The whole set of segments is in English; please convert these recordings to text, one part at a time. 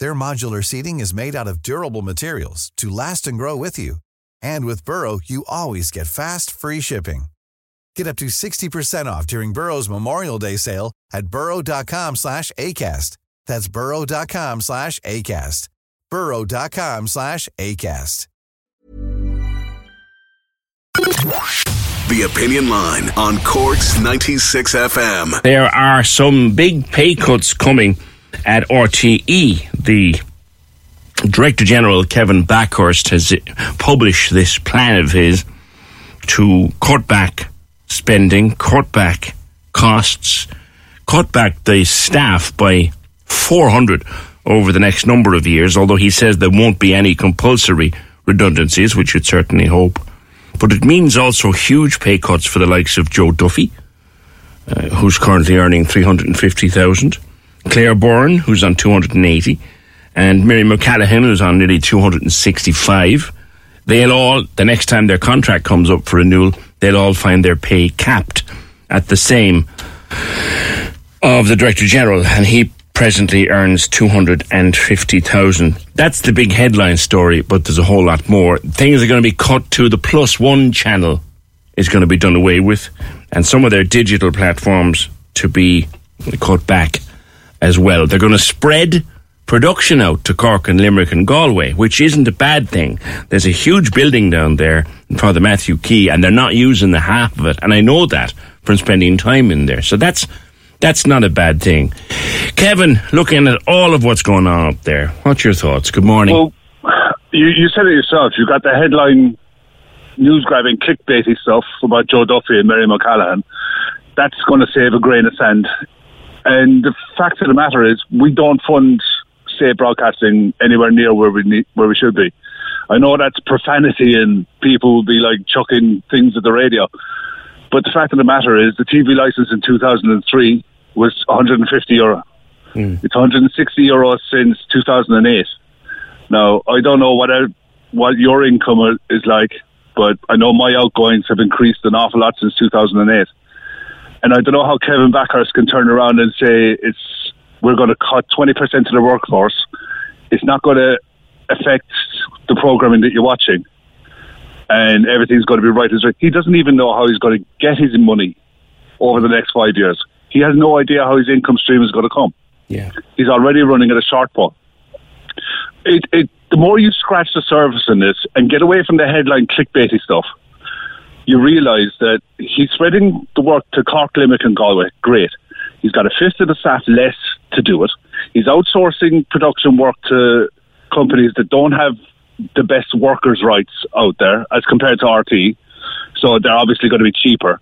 Their modular seating is made out of durable materials to last and grow with you. And with Burrow, you always get fast, free shipping. Get up to 60% off during Burrow's Memorial Day sale at burrow.com slash ACAST. That's burrow.com slash ACAST. burrow.com slash ACAST. The Opinion Line on Corks 96 FM. There are some big pay cuts coming at RTE. The Director General Kevin Bakhurst has published this plan of his to cut back spending, cut back costs, cut back the staff by 400 over the next number of years, although he says there won't be any compulsory redundancies, which you'd certainly hope. But it means also huge pay cuts for the likes of Joe Duffy, uh, who's currently earning 350,000. Claire Byrne, who's on 280, and Miriam O'Callaghan, who's on nearly 265. They'll all, the next time their contract comes up for renewal, they'll all find their pay capped at the same of the Director General, and he presently earns 250,000. That's the big headline story, but there's a whole lot more. Things are going to be cut to the plus one channel is going to be done away with, and some of their digital platforms to be cut back as well. They're going to spread production out to Cork and Limerick and Galway, which isn't a bad thing. There's a huge building down there in Father Mathew Quay, and they're not using the half of it. And I know that from spending time in there. So that's that's not a bad thing. Kevin, looking at all of what's going on up there, what's your thoughts? Good morning. Well, you, you said it yourself. You got the headline news grabbing clickbaity stuff about Joe Duffy and Mary O'Callaghan. That's going to save a grain of sand and the fact of the matter is, we don't fund state broadcasting anywhere near where we need, where we should be. I know that's profanity and people will be like chucking things at the radio, but the fact of the matter is, the TV license in 2003 was 150 euro. Mm. It's 160 euros since 2008. Now I don't know what what your income is like, but I know my outgoings have increased an awful lot since 2008. And I don't know how Kevin Bakhurst can turn around and say it's we're going to cut 20% of the workforce. It's not going to affect the programming that you're watching. And everything's going to be right as right. He doesn't even know how he's going to get his money over the next five years. He has no idea how his income stream is going to come. Yeah. He's already running at a short pull. It, it, the more you scratch the surface in this and get away from the headline clickbaity stuff, you realise that he's spreading the work to Cork, Limerick, and Galway. Great. He's got a fifth of the staff less to do it. He's outsourcing production work to companies that don't have the best workers' rights out there as compared to RT. So they're obviously going to be cheaper.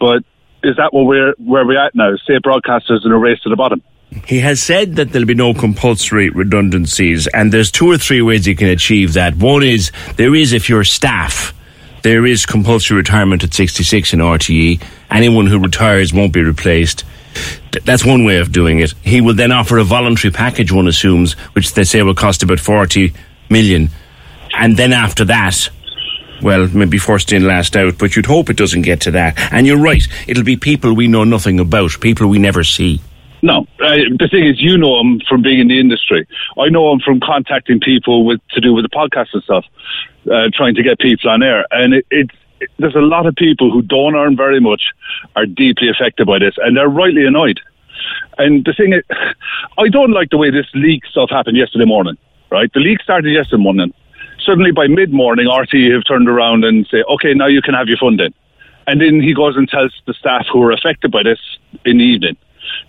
But is that what we're where we're at now? State broadcasters in a race to the bottom. He has said that there'll be no compulsory redundancies, and there's two or three ways you can achieve that. One is there is if you're staff there is compulsory retirement at 66 in RTE. Anyone who retires won't be replaced. That's one way of doing it. He will then offer a voluntary package, one assumes, which they say will cost about 40 million. And then after that, well, maybe first in, last out, but you'd hope it doesn't get to that. And you're right, it'll be people we know nothing about, people we never see. No, uh, the thing is, you know him from being in the industry. I know him from contacting people with to do with the podcast and stuff, uh, trying to get people on air. And it, it, it, there's a lot of people who don't earn very much are deeply affected by this, and they're rightly annoyed. And the thing is, I don't like the way this leak stuff happened yesterday morning. Right, the leak started yesterday morning. Suddenly, by mid morning, RT have turned around and say, "Okay, now you can have your funding." And then he goes and tells the staff who are affected by this in the evening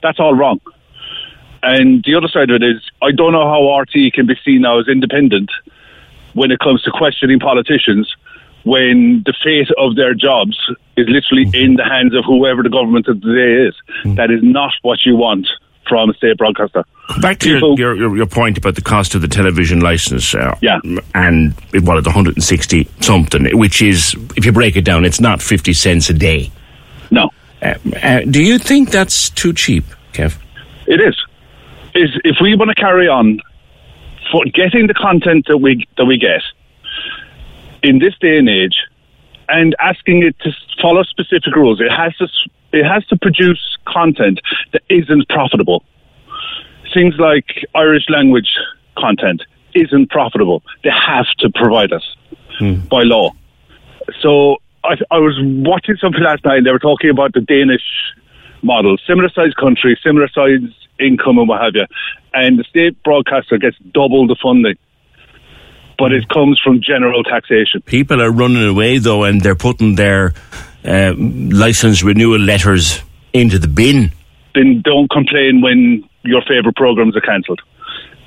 that's all wrong. And the other side of it is, I don't know how RT can be seen now as independent when it comes to questioning politicians when the fate of their jobs is literally mm-hmm. in the hands of whoever the government of the day is. Mm-hmm. That is not what you want from a state broadcaster. Back to your, your, your, your point about the cost of the television license. Uh, Yeah. And it was 160 something, which is, if you break it down, it's not 50 cents a day. No, Uh, uh, do you think that's too cheap, Kev? it is. Is if we want to carry on for getting the content that we that we get in this day and age, and asking it to follow specific rules, it has to it has to produce content that isn't profitable. Things like Irish language content isn't profitable. They have to provide us by law. So I, I was watching something last night. and They were talking about the Danish model, similar sized country, similar size income, and what have you. And the state broadcaster gets double the funding, but it comes from general taxation. People are running away, though, and they're putting their uh, license renewal letters into the bin. Then don't complain when your favourite programs are cancelled.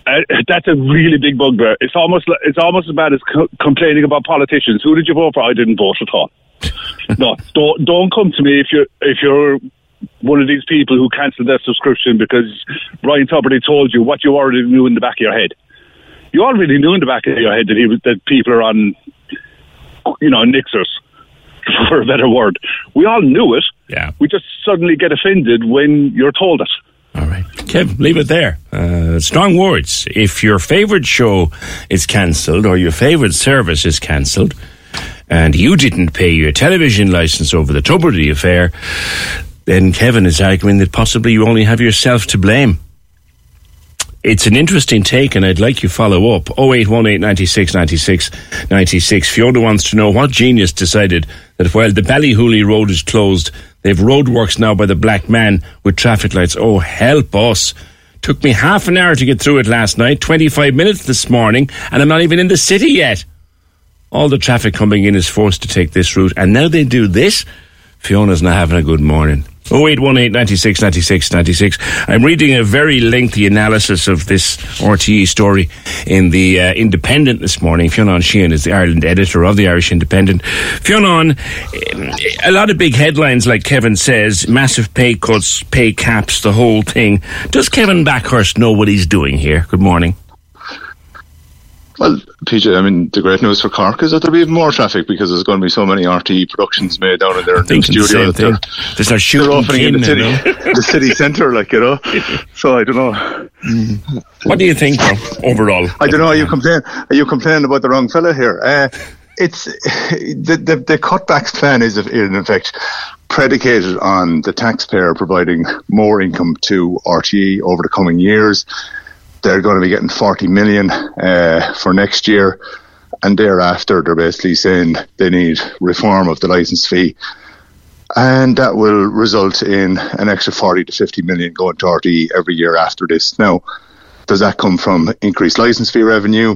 Uh, that's a really big bugbear. It's almost it's almost as bad as co- complaining about politicians. Who did you vote for? I didn't vote at all. no, don't don't come to me if you're if you're one of these people who cancelled their subscription because Ryan Tubridy told you what you already knew in the back of your head. You already knew in the back of your head that he was that people are on, you know, nixers, for a better word. We all knew it. Yeah. We just suddenly get offended when you're told it. Kev, leave it there. Uh, strong words. If your favourite show is cancelled or your favourite service is cancelled and you didn't pay your television licence over the Tubridy affair, then Kevin is arguing that possibly you only have yourself to blame. It's an interesting take, and I'd like you follow up. 0818 96 96 96. Fiona wants to know what genius decided that while the Ballyhooly Road is closed, they've roadworks now by the Black Man with traffic lights. Oh, help us. Took me half an hour to get through it last night, 25 minutes this morning, and I'm not even in the city yet. All the traffic coming in is forced to take this route, and now they do this. Fiona's not having a good morning. 0818 96 96 96. I'm reading a very lengthy analysis of this RTE story in the uh, Independent this morning. Fionn Sheahan is the Ireland editor of the Irish Independent. Fionn, a lot of big headlines, like Kevin says, massive pay cuts, pay caps, the whole thing. Does Kevin Bakhurst know what he's doing here? Good morning. Well, PJ, I mean, the great news for Cork is that there'll be even more traffic because there's going to be so many RTE productions made down in their new the studio. that they're. They start they're shooting opening in the city, the city centre, like you know. So I don't know. What do you think, though, overall? I don't know. Are you complain? Are you complaining about the wrong fella here? Uh, it's the, the the cutbacks plan is in effect predicated on the taxpayer providing more income to RTE over the coming years. They're going to be getting 40 million uh, for next year, and thereafter they're basically saying they need reform of the license fee. And that will result in an extra 40 to 50 million going to RTE every year after this. Now, does that come from increased license fee revenue?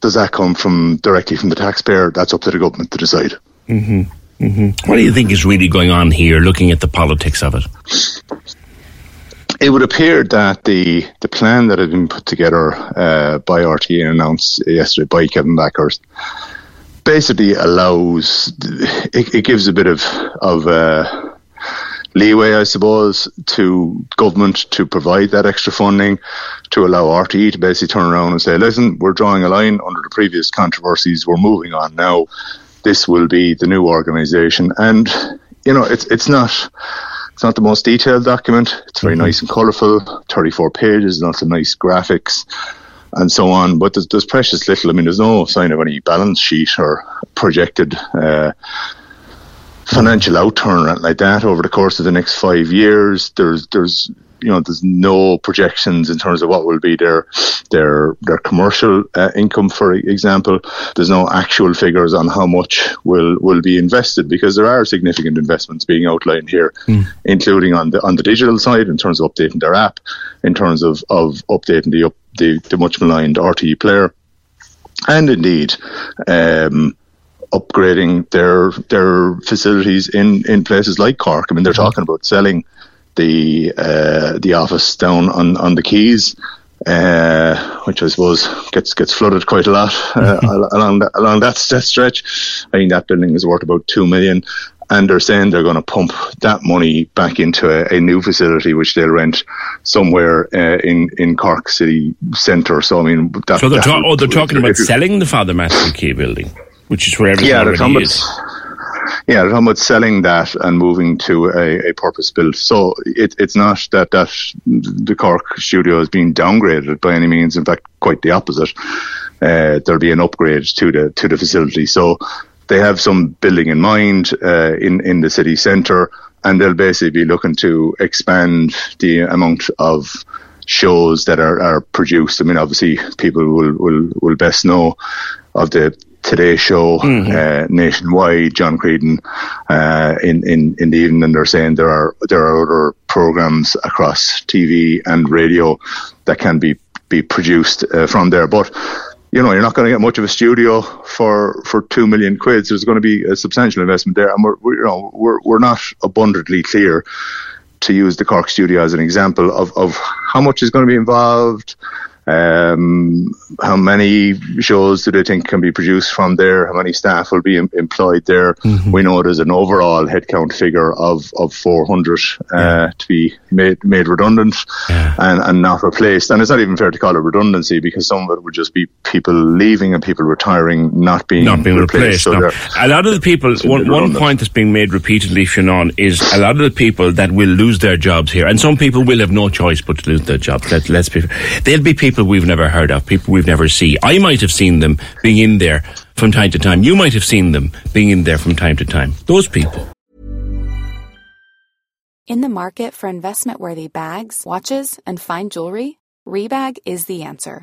Does that come from directly from the taxpayer? That's up to the government to decide. What do you think is really going on here, looking at the politics of it? It would appear that the the plan that had been put together uh, by RTE and announced yesterday by Kevin Bakhurst basically allows it, it gives a bit of of uh, leeway, I suppose, to government to provide that extra funding to allow RTE to basically turn around and say, "Listen, we're drawing a line under the previous controversies. We're moving on now. This will be the new organisation." And you know, it's it's not. It's not the most detailed document. It's very nice and colourful. 34 pages, lots of nice graphics and so on. But there's, there's precious little. I mean, there's no sign of any balance sheet or projected uh, financial outturn or like that over the course of the next five years. There's there's you know there's no projections in terms of what will be their their their commercial uh, income, for example. There's no actual figures on how much will will be invested because there are significant investments being outlined here, including on the on the digital side in terms of updating their app, in terms of of updating the up, the, the much maligned RTE player, and indeed. Um, upgrading their their facilities in, in places like Cork. I mean, they're talking about selling the uh, the office down on, on the quays, uh, which I suppose gets gets flooded quite a lot uh, along that, along that, that stretch. I think that building is worth about two million, and they're saying they're going to pump that money back into a, a new facility which they'll rent somewhere uh, in in Cork city centre. So I mean, that, so they're, ta- oh, they're talking about selling the Father Mathew Quay building, which is where everything yeah, is. Yeah, they're about selling that and moving to a, a purpose built. So it, it's not that that the Cork studio is being downgraded by any means. In fact, quite the opposite. Uh, there'll be an upgrade to the to the facility. So they have some building in mind uh, in in the city centre, and they'll basically be looking to expand the amount of shows that are, are produced. I mean, obviously, people will, will, will best know of the Today Show mm-hmm. uh, nationwide. John Creedon uh, in in in the evening, they're saying there are there are other programs across TV and radio that can be be produced uh, from there, but you know, you're not going to get much of a studio for for two million quid. So there's going to be a substantial investment there, and we're, we're you know we're we're not abundantly clear to use the Cork studio as an example of of how much is going to be involved, um, how many shows do they think can be produced from there? How many staff will be em- employed there? Mm-hmm. We know there's an overall headcount figure of, of 400 uh, yeah. to be made made redundant yeah. and, and not replaced. And it's not even fair to call it redundancy because some of it would just be people leaving and people retiring, not being, not being replaced. replaced. So no. A lot of the people, one, one point that's being made repeatedly, Shannon, is a lot of the people that will lose their jobs here, and some people will have no choice but to lose their jobs. Let, let's be, there'll be people people we've never heard of, people we've never seen. I might have seen them being in there from time to time. You might have seen them being in there from time to time. Those people. In the market for investment worthy bags, watches, and fine jewelry, Rebag is the answer.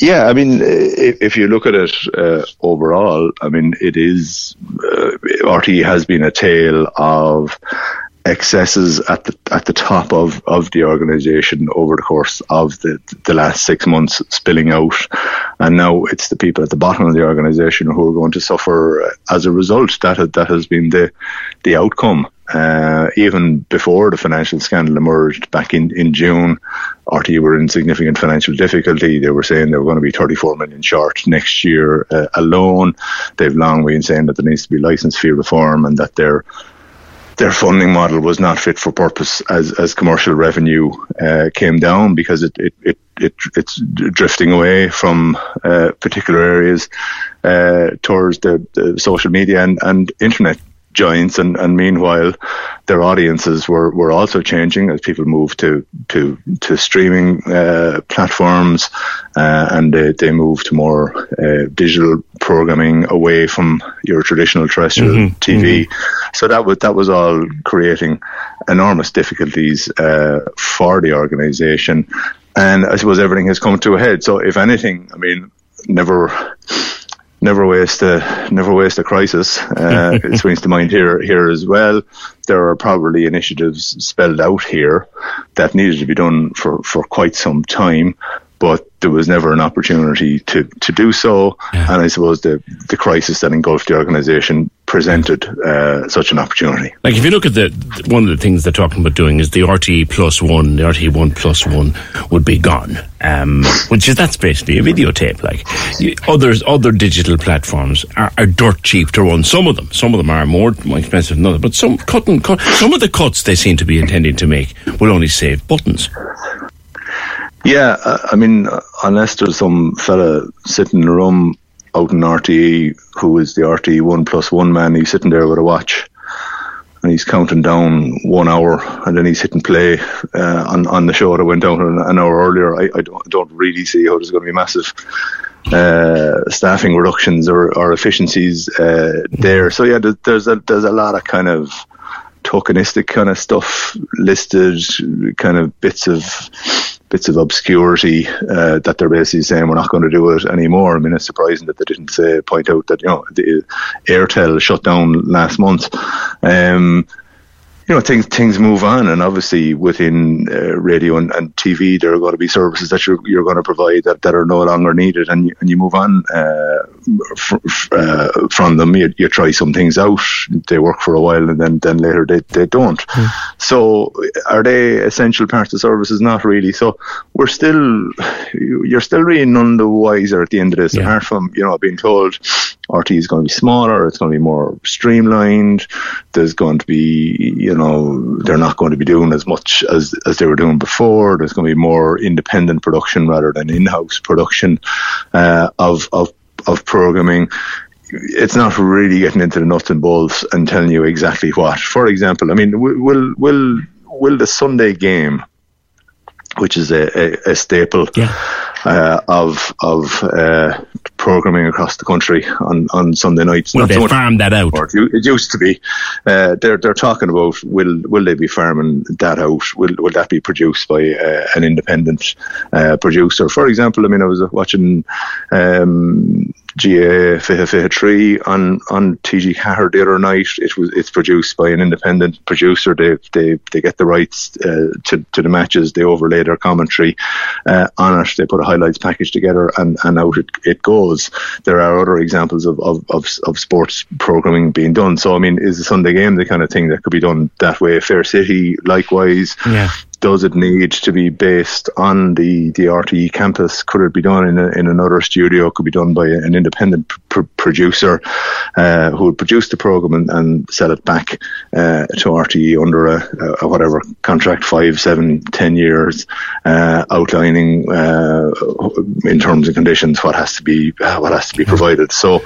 Yeah, I mean, if, you look at it uh, overall, I mean, it is uh, has been a tale of excesses at the at the top of, of the organisation over the course of the the last six months spilling out, and now it's the people at the bottom of the organisation who are going to suffer as a result. That that has been the the outcome. Uh, even before the financial scandal emerged back in, in June, RT were in significant financial difficulty. They were saying they were going to be 34 million short next year uh, alone. They've long been saying that there needs to be license fee reform and that their their funding model was not fit for purpose as, as commercial revenue uh, came down because it, it, it, it, it's drifting away from uh, particular areas uh, towards the, the, social media and, and internet giants, and, and meanwhile, their audiences were, were also changing as people moved to to to streaming uh, platforms, uh, and they, they moved to more uh, digital programming away from your traditional terrestrial mm-hmm, TV. Mm-hmm. So that was that was all creating enormous difficulties uh, for the organisation, and I suppose everything has come to a head. So if anything, I mean, never never waste a never waste a crisis. Uh, it springs to mind here here as well. There are probably initiatives spelled out here that needed to be done for, for quite some time, but there was never an opportunity to, to do so. Yeah. And I suppose the, the crisis that engulfed the organisation presented uh, such an opportunity. Like if you look at the one of the things they're talking about doing is the RTE plus one, the RTE one plus one would be gone, um, which is that's basically a videotape. Like others, other digital platforms are, are, dirt cheap to run. Some of them, some of them are more, more expensive than others. But some cutting, cut, some of the cuts they seem to be intending to make will only save buttons. Yeah, I mean, unless there's some fella sitting in a room out in RTE who is the RTE one plus one man, he's sitting there with a watch and he's counting down one hour and then he's hitting play uh, on, on the show that went down an, an hour earlier. I, I, don't, don't, really see how there's going to be massive uh, staffing reductions or, or efficiencies uh, there. So yeah, there's a there's a lot of kind of tokenistic kind of stuff listed, kind of bits of bits of obscurity uh, that they're basically saying we're not going to do it anymore. I mean, it's surprising that they didn't say point out that you know the Aertel shut down last month. Um, you know things things move on, and obviously within uh, radio and, and, TV, there are going to be services that you're, you're going to provide that, that are no longer needed, and you, and you move on uh, f- uh, from them. You, you, try some things out, they work for a while, and then then later they, they don't. Mm. So are they essential parts of services? Not really. So we're still you're still really none the wiser at the end of this, yeah. apart from you know being told RT is going to be smaller, it's going to be more streamlined. There's going to be, you know, they're not going to be doing as much as, as they were doing before. There's going to be more independent production rather than in-house production uh, of, of of programming. It's not really getting into the nuts and bolts and telling you exactly what. For example, I mean, will will will the Sunday game which is a, a, a staple yeah. uh, of of uh, programming across the country on, on Sunday nights. Will Not they farm that out? It used to be. Uh, they're they're talking about will will they be farming that out? Will will that be produced by uh, an independent uh, producer? For example, I mean, I was watching. Um, GA Fiha 3 on on TG Ceathair the other night. It was it's produced by an independent producer. They they they get the rights uh, to to the matches. They overlay their commentary uh, on it. They put a highlights package together, and and out it, it goes. There are other examples of, of, of, of sports programming being done. So I mean, is the Sunday game the kind of thing that could be done that way? Fair City, likewise. Yeah does it need to be based on the, the RTE campus? Could it be done in, a, in another studio? Could it be done by an independent pr- producer uh, who would produce the program and, and sell it back uh, to RTE under a, a, whatever contract, five, seven, ten years, uh, outlining uh, in terms and conditions what has to be what has to be provided. So,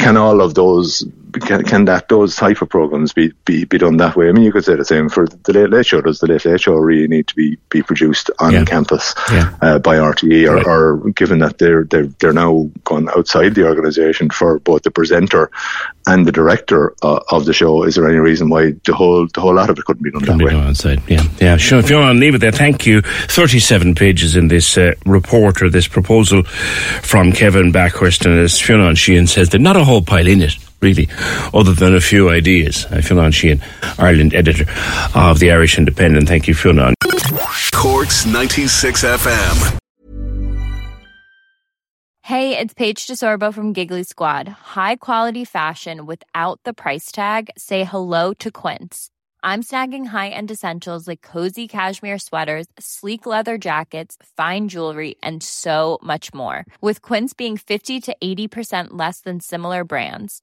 can all of those can, can that those type of programs be, be, be done that way? I mean, you could say the same for the Late Late Show. Does the Late Late Show really need to be, be produced on yeah. campus yeah. Uh, by RTE, or, right. or, given that they're they're they're now gone outside the organisation for both the presenter and the director uh, of the show? Is there any reason why the whole the whole lot of it couldn't be done couldn't that be way? Done outside. Yeah, yeah. Sure. If you want to leave it there, thank you. Thirty-seven pages in this uh, report or this proposal from Kevin Bakhurst and as Fionnán Sheahan says, there's not a whole pile in it really, other than a few ideas. Uh, Fionn Sheahan, Ireland editor of the Irish Independent. Thank you, Fionn. Cork's 96 FM. Hey, it's Paige DeSorbo from Giggly Squad. High quality fashion without the price tag? Say hello to Quince. I'm snagging high end essentials like cozy cashmere sweaters, sleek leather jackets, fine jewelry, and so much more. With Quince being 50 to 80% less than similar brands